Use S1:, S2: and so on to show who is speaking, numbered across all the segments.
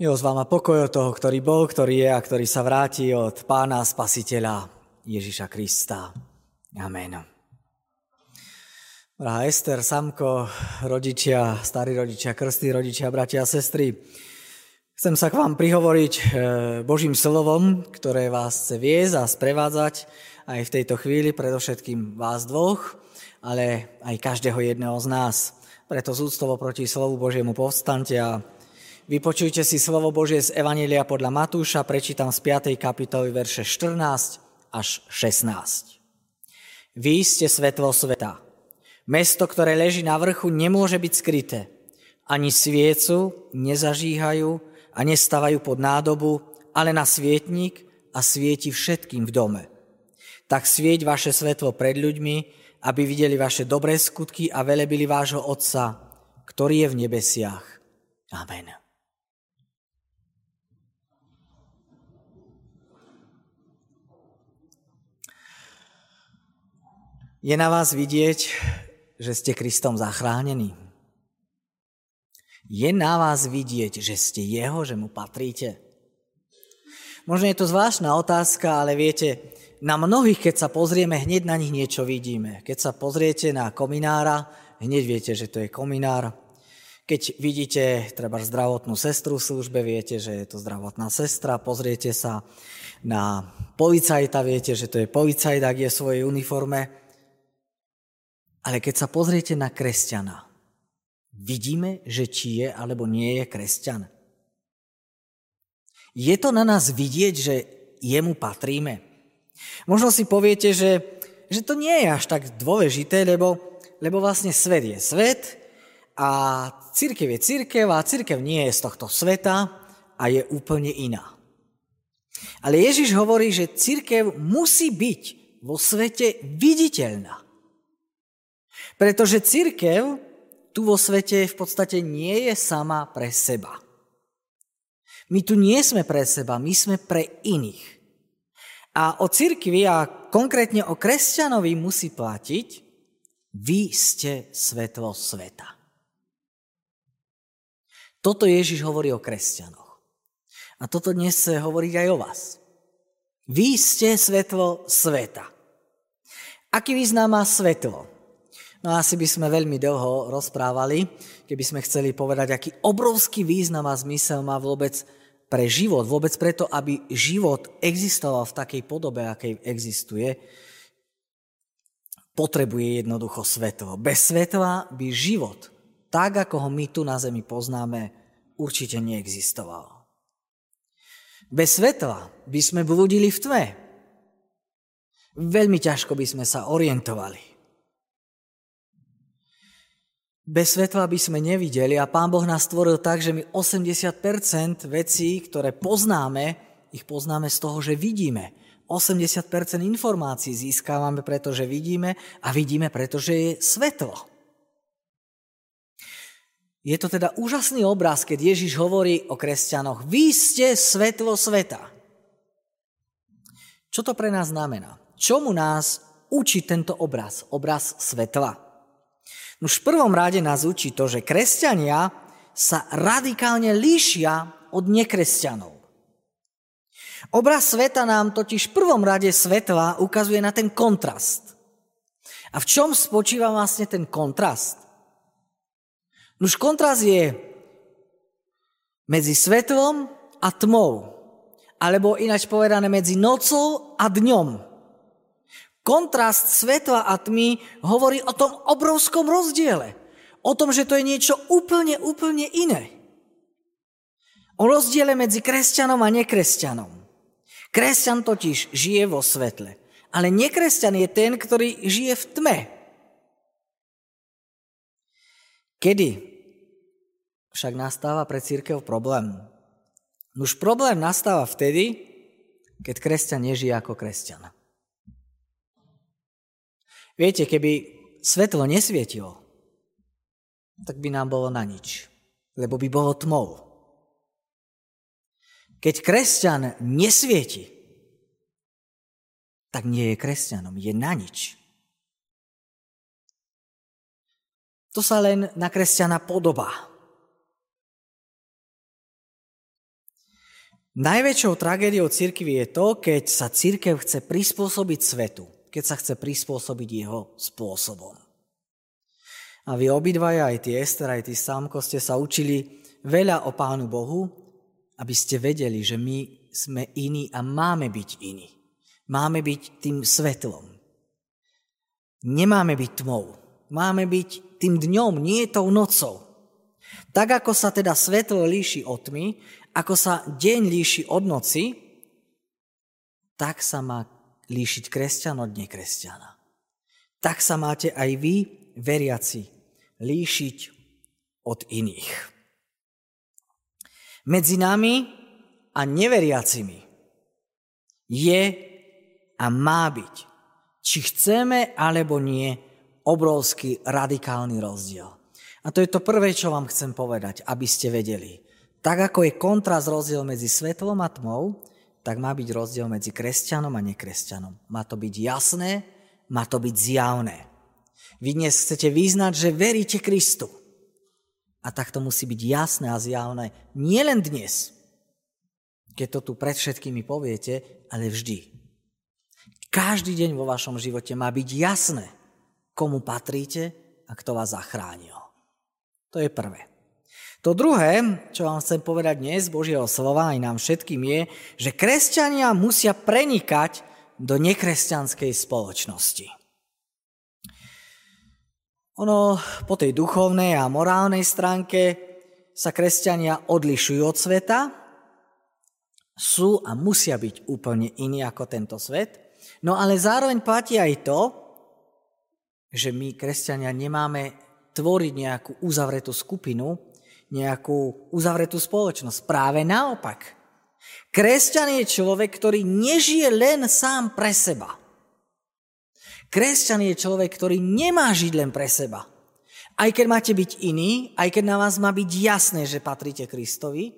S1: Milosť vám a pokoj od toho, ktorý bol, ktorý je a ktorý sa vráti od pána spasiteľa Ježiša Krista. Amen. Drahá Ester, Samko, rodičia, starí rodičia, krstí rodičia, bratia a sestry, chcem sa k vám prihovoriť e, Božím slovom, ktoré vás chce viesť a sprevádzať aj v tejto chvíli, predovšetkým vás dvoch, ale aj každého jedného z nás. Preto zúctovo proti slovu Božiemu povstante a Vypočujte si slovo Božie z Evanília podľa Matúša, prečítam z 5. kapitoly verše 14 až 16. Vy ste svetlo sveta. Mesto, ktoré leží na vrchu, nemôže byť skryté. Ani sviecu nezažíhajú a nestávajú pod nádobu, ale na svietnik a svieti všetkým v dome. Tak svieť vaše svetlo pred ľuďmi, aby videli vaše dobré skutky a velebili vášho Otca, ktorý je v nebesiach. Amen. Je na vás vidieť, že ste Kristom zachránení. Je na vás vidieť, že ste Jeho, že Mu patríte. Možno je to zvláštna otázka, ale viete, na mnohých, keď sa pozrieme, hneď na nich niečo vidíme. Keď sa pozriete na kominára, hneď viete, že to je kominár. Keď vidíte treba zdravotnú sestru v službe, viete, že je to zdravotná sestra. Pozriete sa na policajta, viete, že to je policajt, ak je v svojej uniforme. Ale keď sa pozriete na kresťana, vidíme, že či je alebo nie je kresťan. Je to na nás vidieť, že jemu patríme. Možno si poviete, že, že to nie je až tak dôležité, lebo, lebo vlastne svet je svet a církev je církev a církev nie je z tohto sveta a je úplne iná. Ale Ježiš hovorí, že církev musí byť vo svete viditeľná. Pretože církev tu vo svete v podstate nie je sama pre seba. My tu nie sme pre seba, my sme pre iných. A o církvi a konkrétne o kresťanovi musí platiť, vy ste svetlo sveta. Toto Ježiš hovorí o kresťanoch. A toto dnes chce hovoriť aj o vás. Vy ste svetlo sveta. Aký význam má svetlo? No asi by sme veľmi dlho rozprávali, keby sme chceli povedať, aký obrovský význam a zmysel má vôbec pre život, vôbec preto, aby život existoval v takej podobe, akej existuje, potrebuje jednoducho svetlo. Bez svetla by život, tak ako ho my tu na Zemi poznáme, určite neexistoval. Bez svetla by sme blúdili v tme. Veľmi ťažko by sme sa orientovali. Bez svetla by sme nevideli a Pán Boh nás stvoril tak, že my 80% vecí, ktoré poznáme, ich poznáme z toho, že vidíme. 80% informácií získávame, pretože vidíme a vidíme, pretože je svetlo. Je to teda úžasný obraz, keď Ježiš hovorí o kresťanoch. Vy ste svetlo sveta. Čo to pre nás znamená? Čomu nás učí tento obraz? Obraz svetla. Už v prvom rade nás učí to, že kresťania sa radikálne líšia od nekresťanov. Obraz sveta nám totiž v prvom rade svetla ukazuje na ten kontrast. A v čom spočíva vlastne ten kontrast? Už kontrast je medzi svetlom a tmou. Alebo ináč povedané medzi nocou a dňom. Kontrast svetla a tmy hovorí o tom obrovskom rozdiele. O tom, že to je niečo úplne, úplne iné. O rozdiele medzi kresťanom a nekresťanom. Kresťan totiž žije vo svetle, ale nekresťan je ten, ktorý žije v tme. Kedy však nastáva pre církev problém? Už problém nastáva vtedy, keď kresťan nežije ako kresťan. Viete, keby svetlo nesvietilo, tak by nám bolo na nič, lebo by bolo tmou. Keď kresťan nesvieti, tak nie je kresťanom, je na nič. To sa len na kresťana podobá. Najväčšou tragédiou cirkvi je to, keď sa cirkev chce prispôsobiť svetu, keď sa chce prispôsobiť jeho spôsobom. A vy obidvaja, aj ty Ester, aj ty Sámko, ste sa učili veľa o Pánu Bohu, aby ste vedeli, že my sme iní a máme byť iní. Máme byť tým svetlom. Nemáme byť tmou. Máme byť tým dňom, nie tou nocou. Tak ako sa teda svetlo líši od tmy, ako sa deň líši od noci, tak sa má líšiť kresťan od nekresťana. Tak sa máte aj vy, veriaci, líšiť od iných. Medzi nami a neveriacimi je a má byť, či chceme alebo nie, obrovský radikálny rozdiel. A to je to prvé, čo vám chcem povedať, aby ste vedeli. Tak ako je kontrast rozdiel medzi svetlom a tmou, tak má byť rozdiel medzi kresťanom a nekresťanom. Má to byť jasné, má to byť zjavné. Vy dnes chcete vyznať, že veríte Kristu. A tak to musí byť jasné a zjavné nielen dnes, keď to tu pred všetkými poviete, ale vždy. Každý deň vo vašom živote má byť jasné, komu patríte a kto vás zachránil. To je prvé. To druhé, čo vám chcem povedať dnes z Božieho slova aj nám všetkým je, že kresťania musia prenikať do nekresťanskej spoločnosti. Ono po tej duchovnej a morálnej stránke sa kresťania odlišujú od sveta, sú a musia byť úplne iní ako tento svet, no ale zároveň platí aj to, že my, kresťania, nemáme tvoriť nejakú uzavretú skupinu, nejakú uzavretú spoločnosť. Práve naopak. Kresťan je človek, ktorý nežije len sám pre seba. Kresťan je človek, ktorý nemá žiť len pre seba. Aj keď máte byť iný, aj keď na vás má byť jasné, že patríte Kristovi,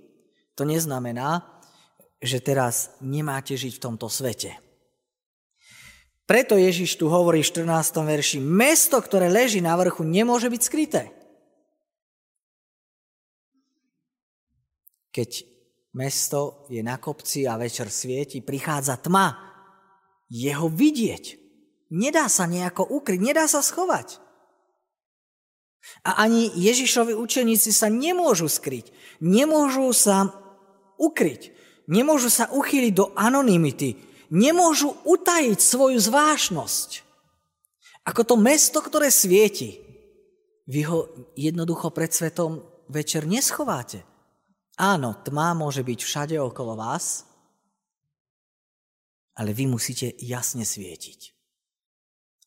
S1: to neznamená, že teraz nemáte žiť v tomto svete. Preto Ježiš tu hovorí v 14. verši, mesto, ktoré leží na vrchu, nemôže byť skryté. Keď mesto je na kopci a večer svieti, prichádza tma. Jeho vidieť. Nedá sa nejako ukryť, nedá sa schovať. A ani Ježišovi učeníci sa nemôžu skryť. Nemôžu sa ukryť. Nemôžu sa uchýliť do anonymity. Nemôžu utajiť svoju zvášnosť. Ako to mesto, ktoré svieti. Vy ho jednoducho pred svetom večer neschováte. Áno, tma môže byť všade okolo vás, ale vy musíte jasne svietiť.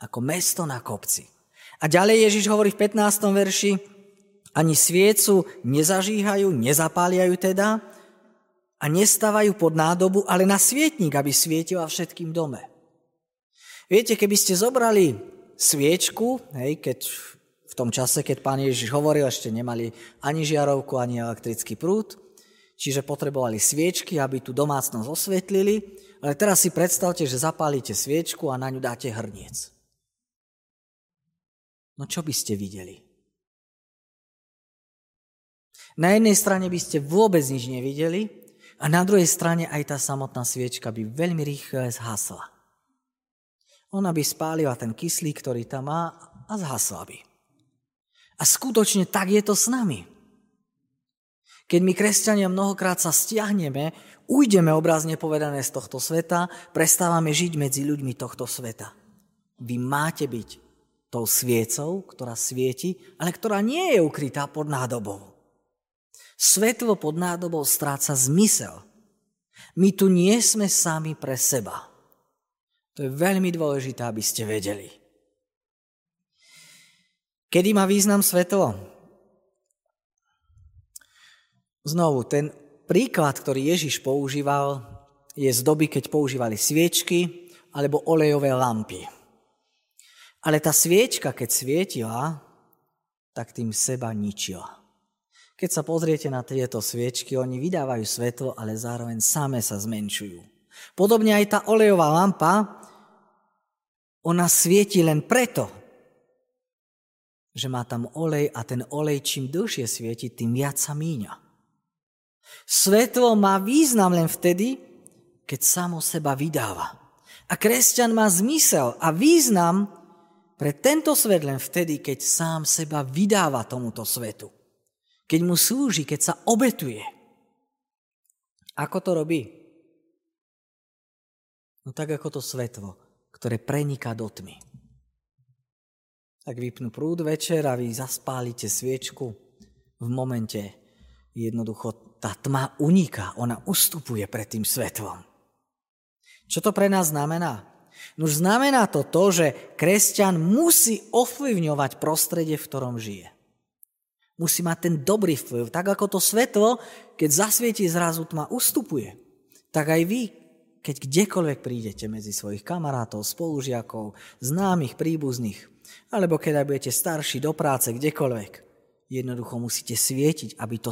S1: Ako mesto na kopci. A ďalej Ježiš hovorí v 15. verši, ani sviecu nezažíhajú, nezapáliajú teda a nestávajú pod nádobu, ale na svietnik, aby svietila všetkým dome. Viete, keby ste zobrali sviečku, hej, keď v tom čase, keď pán Ježiš hovoril, ešte nemali ani žiarovku, ani elektrický prúd, čiže potrebovali sviečky, aby tú domácnosť osvetlili, ale teraz si predstavte, že zapálite sviečku a na ňu dáte hrniec. No čo by ste videli? Na jednej strane by ste vôbec nič nevideli a na druhej strane aj tá samotná sviečka by veľmi rýchle zhasla. Ona by spálila ten kyslík, ktorý tam má a zhasla by. A skutočne tak je to s nami. Keď my, kresťania, mnohokrát sa stiahneme, ujdeme obrazne povedané z tohto sveta, prestávame žiť medzi ľuďmi tohto sveta. Vy máte byť tou sviecou, ktorá svieti, ale ktorá nie je ukrytá pod nádobou. Svetlo pod nádobou stráca zmysel. My tu nie sme sami pre seba. To je veľmi dôležité, aby ste vedeli. Kedy má význam svetlo? Znovu, ten príklad, ktorý Ježiš používal, je z doby, keď používali sviečky alebo olejové lampy. Ale tá sviečka, keď svietila, tak tým seba ničila. Keď sa pozriete na tieto sviečky, oni vydávajú svetlo, ale zároveň same sa zmenšujú. Podobne aj tá olejová lampa, ona svieti len preto, že má tam olej a ten olej čím dlhšie svieti, tým viac sa míňa. Svetlo má význam len vtedy, keď samo seba vydáva. A kresťan má zmysel a význam pre tento svet len vtedy, keď sám seba vydáva tomuto svetu. Keď mu slúži, keď sa obetuje. Ako to robí? No tak ako to svetlo, ktoré preniká do tmy. Tak vypnú prúd večer a vy zaspálite sviečku. V momente jednoducho tá tma uniká, ona ustupuje pred tým svetlom. Čo to pre nás znamená? No už znamená to to, že kresťan musí ovplyvňovať prostredie, v ktorom žije. Musí mať ten dobrý vplyv. Tak ako to svetlo, keď zasvieti zrazu tma, ustupuje. Tak aj vy, keď kdekoľvek prídete medzi svojich kamarátov, spolužiakov, známych, príbuzných, alebo keď aj budete starší do práce, kdekoľvek, jednoducho musíte svietiť, aby to,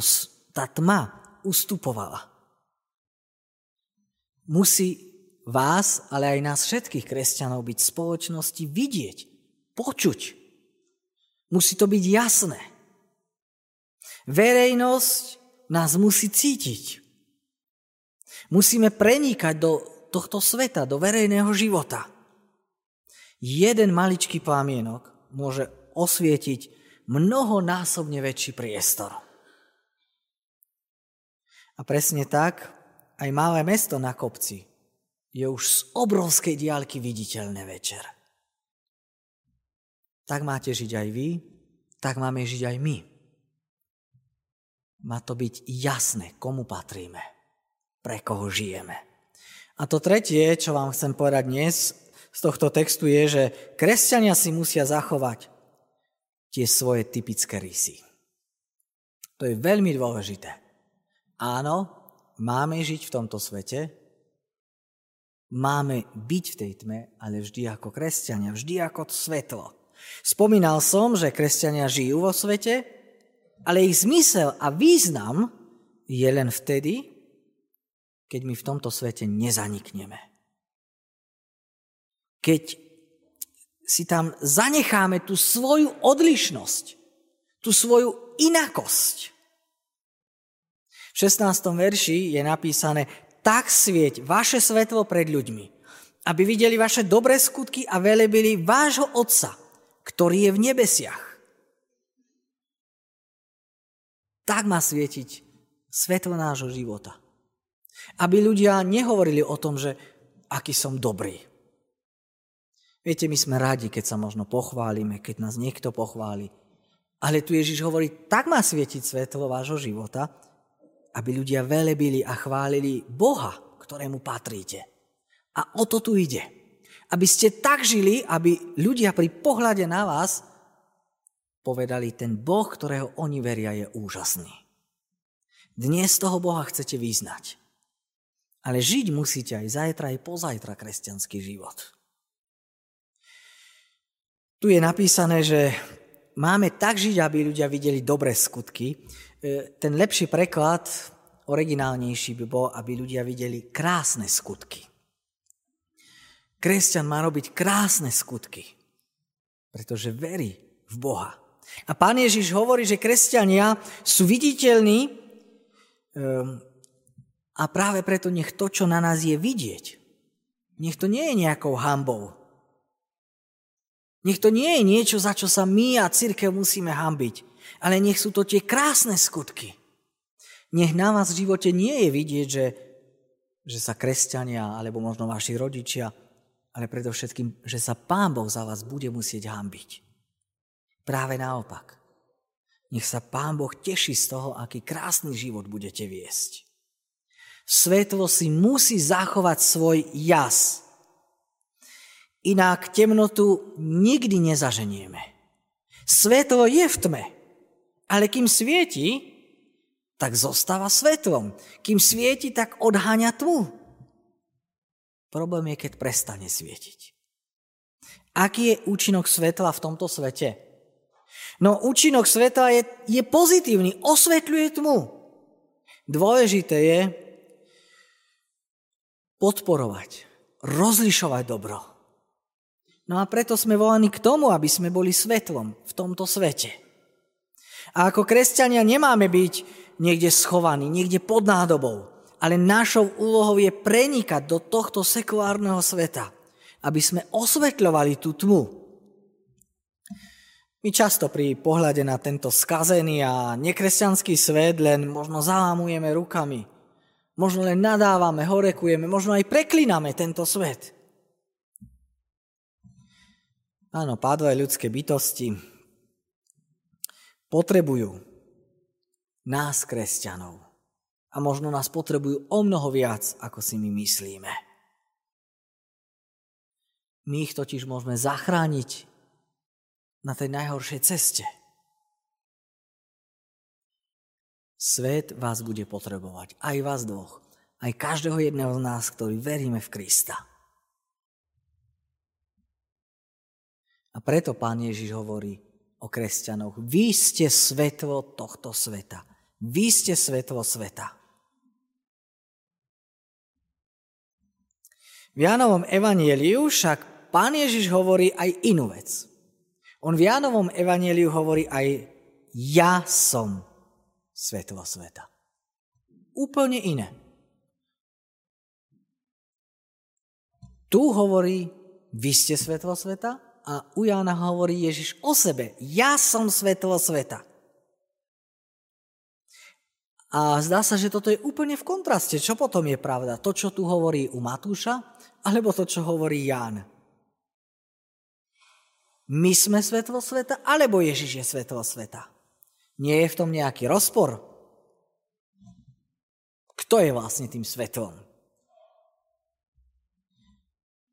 S1: tá tma ustupovala. Musí vás, ale aj nás všetkých kresťanov byť v spoločnosti vidieť, počuť. Musí to byť jasné. Verejnosť nás musí cítiť. Musíme prenikať do tohto sveta, do verejného života. Jeden maličký plamienok môže osvietiť mnohonásobne väčší priestor. A presne tak aj malé mesto na kopci je už z obrovskej diálky viditeľné večer. Tak máte žiť aj vy, tak máme žiť aj my. Má to byť jasné, komu patríme, pre koho žijeme. A to tretie, čo vám chcem povedať dnes z tohto textu je, že kresťania si musia zachovať tie svoje typické rysy. To je veľmi dôležité. Áno, máme žiť v tomto svete, máme byť v tej tme, ale vždy ako kresťania, vždy ako svetlo. Spomínal som, že kresťania žijú vo svete, ale ich zmysel a význam je len vtedy, keď my v tomto svete nezanikneme. Keď si tam zanecháme tú svoju odlišnosť, tú svoju inakosť. V 16. verši je napísané, tak svieť vaše svetlo pred ľuďmi, aby videli vaše dobré skutky a velebili vášho Otca, ktorý je v nebesiach. Tak má svietiť svetlo nášho života. Aby ľudia nehovorili o tom, že aký som dobrý. Viete, my sme radi, keď sa možno pochválime, keď nás niekto pochváli. Ale tu Ježiš hovorí, tak má svietiť svetlo vášho života, aby ľudia velebili a chválili Boha, ktorému patríte. A o to tu ide. Aby ste tak žili, aby ľudia pri pohľade na vás povedali, ten Boh, ktorého oni veria, je úžasný. Dnes toho Boha chcete vyznať. Ale žiť musíte aj zajtra, aj pozajtra kresťanský život. Tu je napísané, že máme tak žiť, aby ľudia videli dobré skutky, E, ten lepší preklad, originálnejší by bol, aby ľudia videli krásne skutky. Kresťan má robiť krásne skutky, pretože verí v Boha. A pán Ježiš hovorí, že kresťania sú viditeľní ehm, a práve preto nech to, čo na nás je vidieť, nech to nie je nejakou hambou. Nech to nie je niečo, za čo sa my a církev musíme hambiť ale nech sú to tie krásne skutky. Nech na vás v živote nie je vidieť, že, že sa kresťania, alebo možno vaši rodičia, ale predovšetkým, že sa Pán Boh za vás bude musieť hambiť. Práve naopak. Nech sa Pán Boh teší z toho, aký krásny život budete viesť. Svetlo si musí zachovať svoj jas. Inak temnotu nikdy nezaženieme. Svetlo je v tme. Ale kým svieti, tak zostáva svetlom. Kým svieti, tak odháňa tmu. Problém je, keď prestane svietiť. Aký je účinok svetla v tomto svete? No účinok svetla je, je pozitívny, osvetľuje tmu. Dôležité je podporovať, rozlišovať dobro. No a preto sme volaní k tomu, aby sme boli svetlom v tomto svete. A ako kresťania nemáme byť niekde schovaný, niekde pod nádobou. Ale našou úlohou je prenikať do tohto sekulárneho sveta, aby sme osvetľovali tú tmu. My často pri pohľade na tento skazený a nekresťanský svet len možno zalámujeme rukami. Možno len nadávame, horekujeme, možno aj preklíname tento svet. Áno, pádové ľudské bytosti potrebujú nás, kresťanov. A možno nás potrebujú o mnoho viac, ako si my myslíme. My ich totiž môžeme zachrániť na tej najhoršej ceste. Svet vás bude potrebovať, aj vás dvoch, aj každého jedného z nás, ktorý veríme v Krista. A preto pán Ježiš hovorí o kresťanoch. Vy ste svetlo tohto sveta. Vy ste svetlo sveta. V Jánovom evanieliu však pán Ježiš hovorí aj inú vec. On v Jánovom evanieliu hovorí aj ja som svetlo sveta. Úplne iné. Tu hovorí, vy ste svetlo sveta a u Jána hovorí Ježiš o sebe. Ja som svetlo sveta. A zdá sa, že toto je úplne v kontraste. Čo potom je pravda? To, čo tu hovorí u Matúša, alebo to, čo hovorí Ján? My sme svetlo sveta, alebo Ježiš je svetlo sveta? Nie je v tom nejaký rozpor? Kto je vlastne tým svetlom?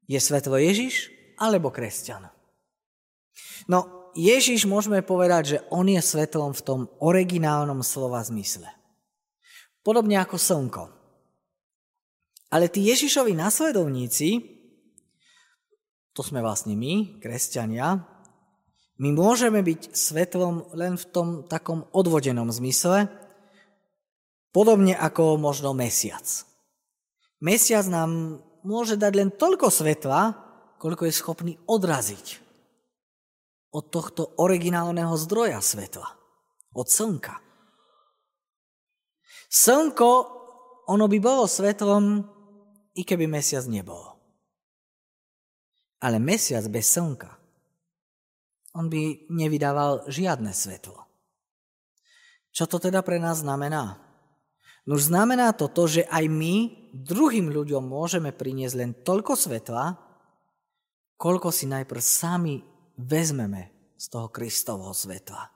S1: Je svetlo Ježiš alebo kresťan? No, Ježiš môžeme povedať, že on je svetlom v tom originálnom slova zmysle. Podobne ako slnko. Ale tí Ježišovi nasledovníci, to sme vlastne my, kresťania, my môžeme byť svetlom len v tom takom odvodenom zmysle, podobne ako možno mesiac. Mesiac nám môže dať len toľko svetla, koľko je schopný odraziť od tohto originálneho zdroja svetla, od slnka. Slnko, ono by bolo svetlom, i keby mesiac nebol. Ale mesiac bez slnka, on by nevydával žiadne svetlo. Čo to teda pre nás znamená? No znamená to to, že aj my druhým ľuďom môžeme priniesť len toľko svetla, koľko si najprv sami vezmeme z toho Kristovho svetla.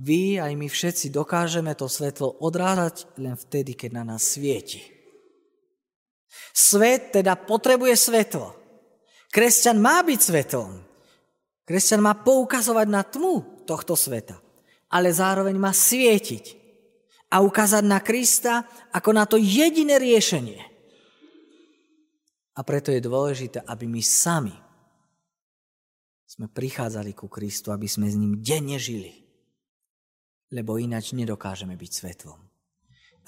S1: Vy aj my všetci dokážeme to svetlo odrážať len vtedy, keď na nás svieti. Svet teda potrebuje svetlo. Kresťan má byť svetlom. Kresťan má poukazovať na tmu tohto sveta, ale zároveň má svietiť a ukázať na Krista ako na to jediné riešenie. A preto je dôležité, aby my sami sme prichádzali ku Kristu, aby sme s ním denne žili. Lebo ináč nedokážeme byť svetlom.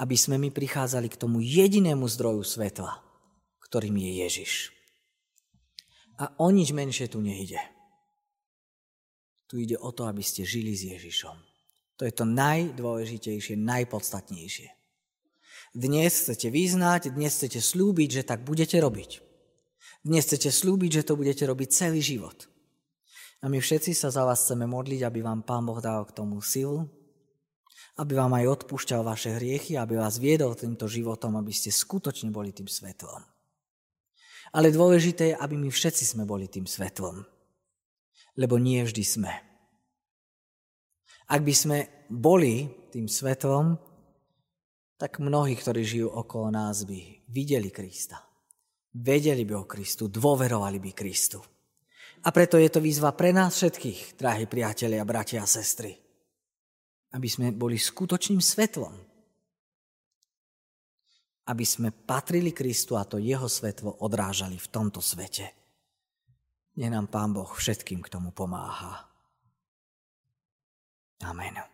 S1: Aby sme my prichádzali k tomu jedinému zdroju svetla, ktorým je Ježiš. A o nič menšie tu nejde. Tu ide o to, aby ste žili s Ježišom. To je to najdôležitejšie, najpodstatnejšie. Dnes chcete vyznať, dnes chcete slúbiť, že tak budete robiť. Dnes chcete slúbiť, že to budete robiť celý život. A my všetci sa za vás chceme modliť, aby vám Pán Boh dal k tomu silu, aby vám aj odpúšťal vaše hriechy, aby vás viedol týmto životom, aby ste skutočne boli tým svetlom. Ale dôležité je, aby my všetci sme boli tým svetlom. Lebo nie vždy sme. Ak by sme boli tým svetlom, tak mnohí, ktorí žijú okolo nás, by videli Krista. Vedeli by o Kristu, dôverovali by Kristu. A preto je to výzva pre nás všetkých, drahí priatelia, bratia a sestry. Aby sme boli skutočným svetlom. Aby sme patrili Kristu a to jeho svetlo odrážali v tomto svete. Nech nám Pán Boh všetkým k tomu pomáha. Amen.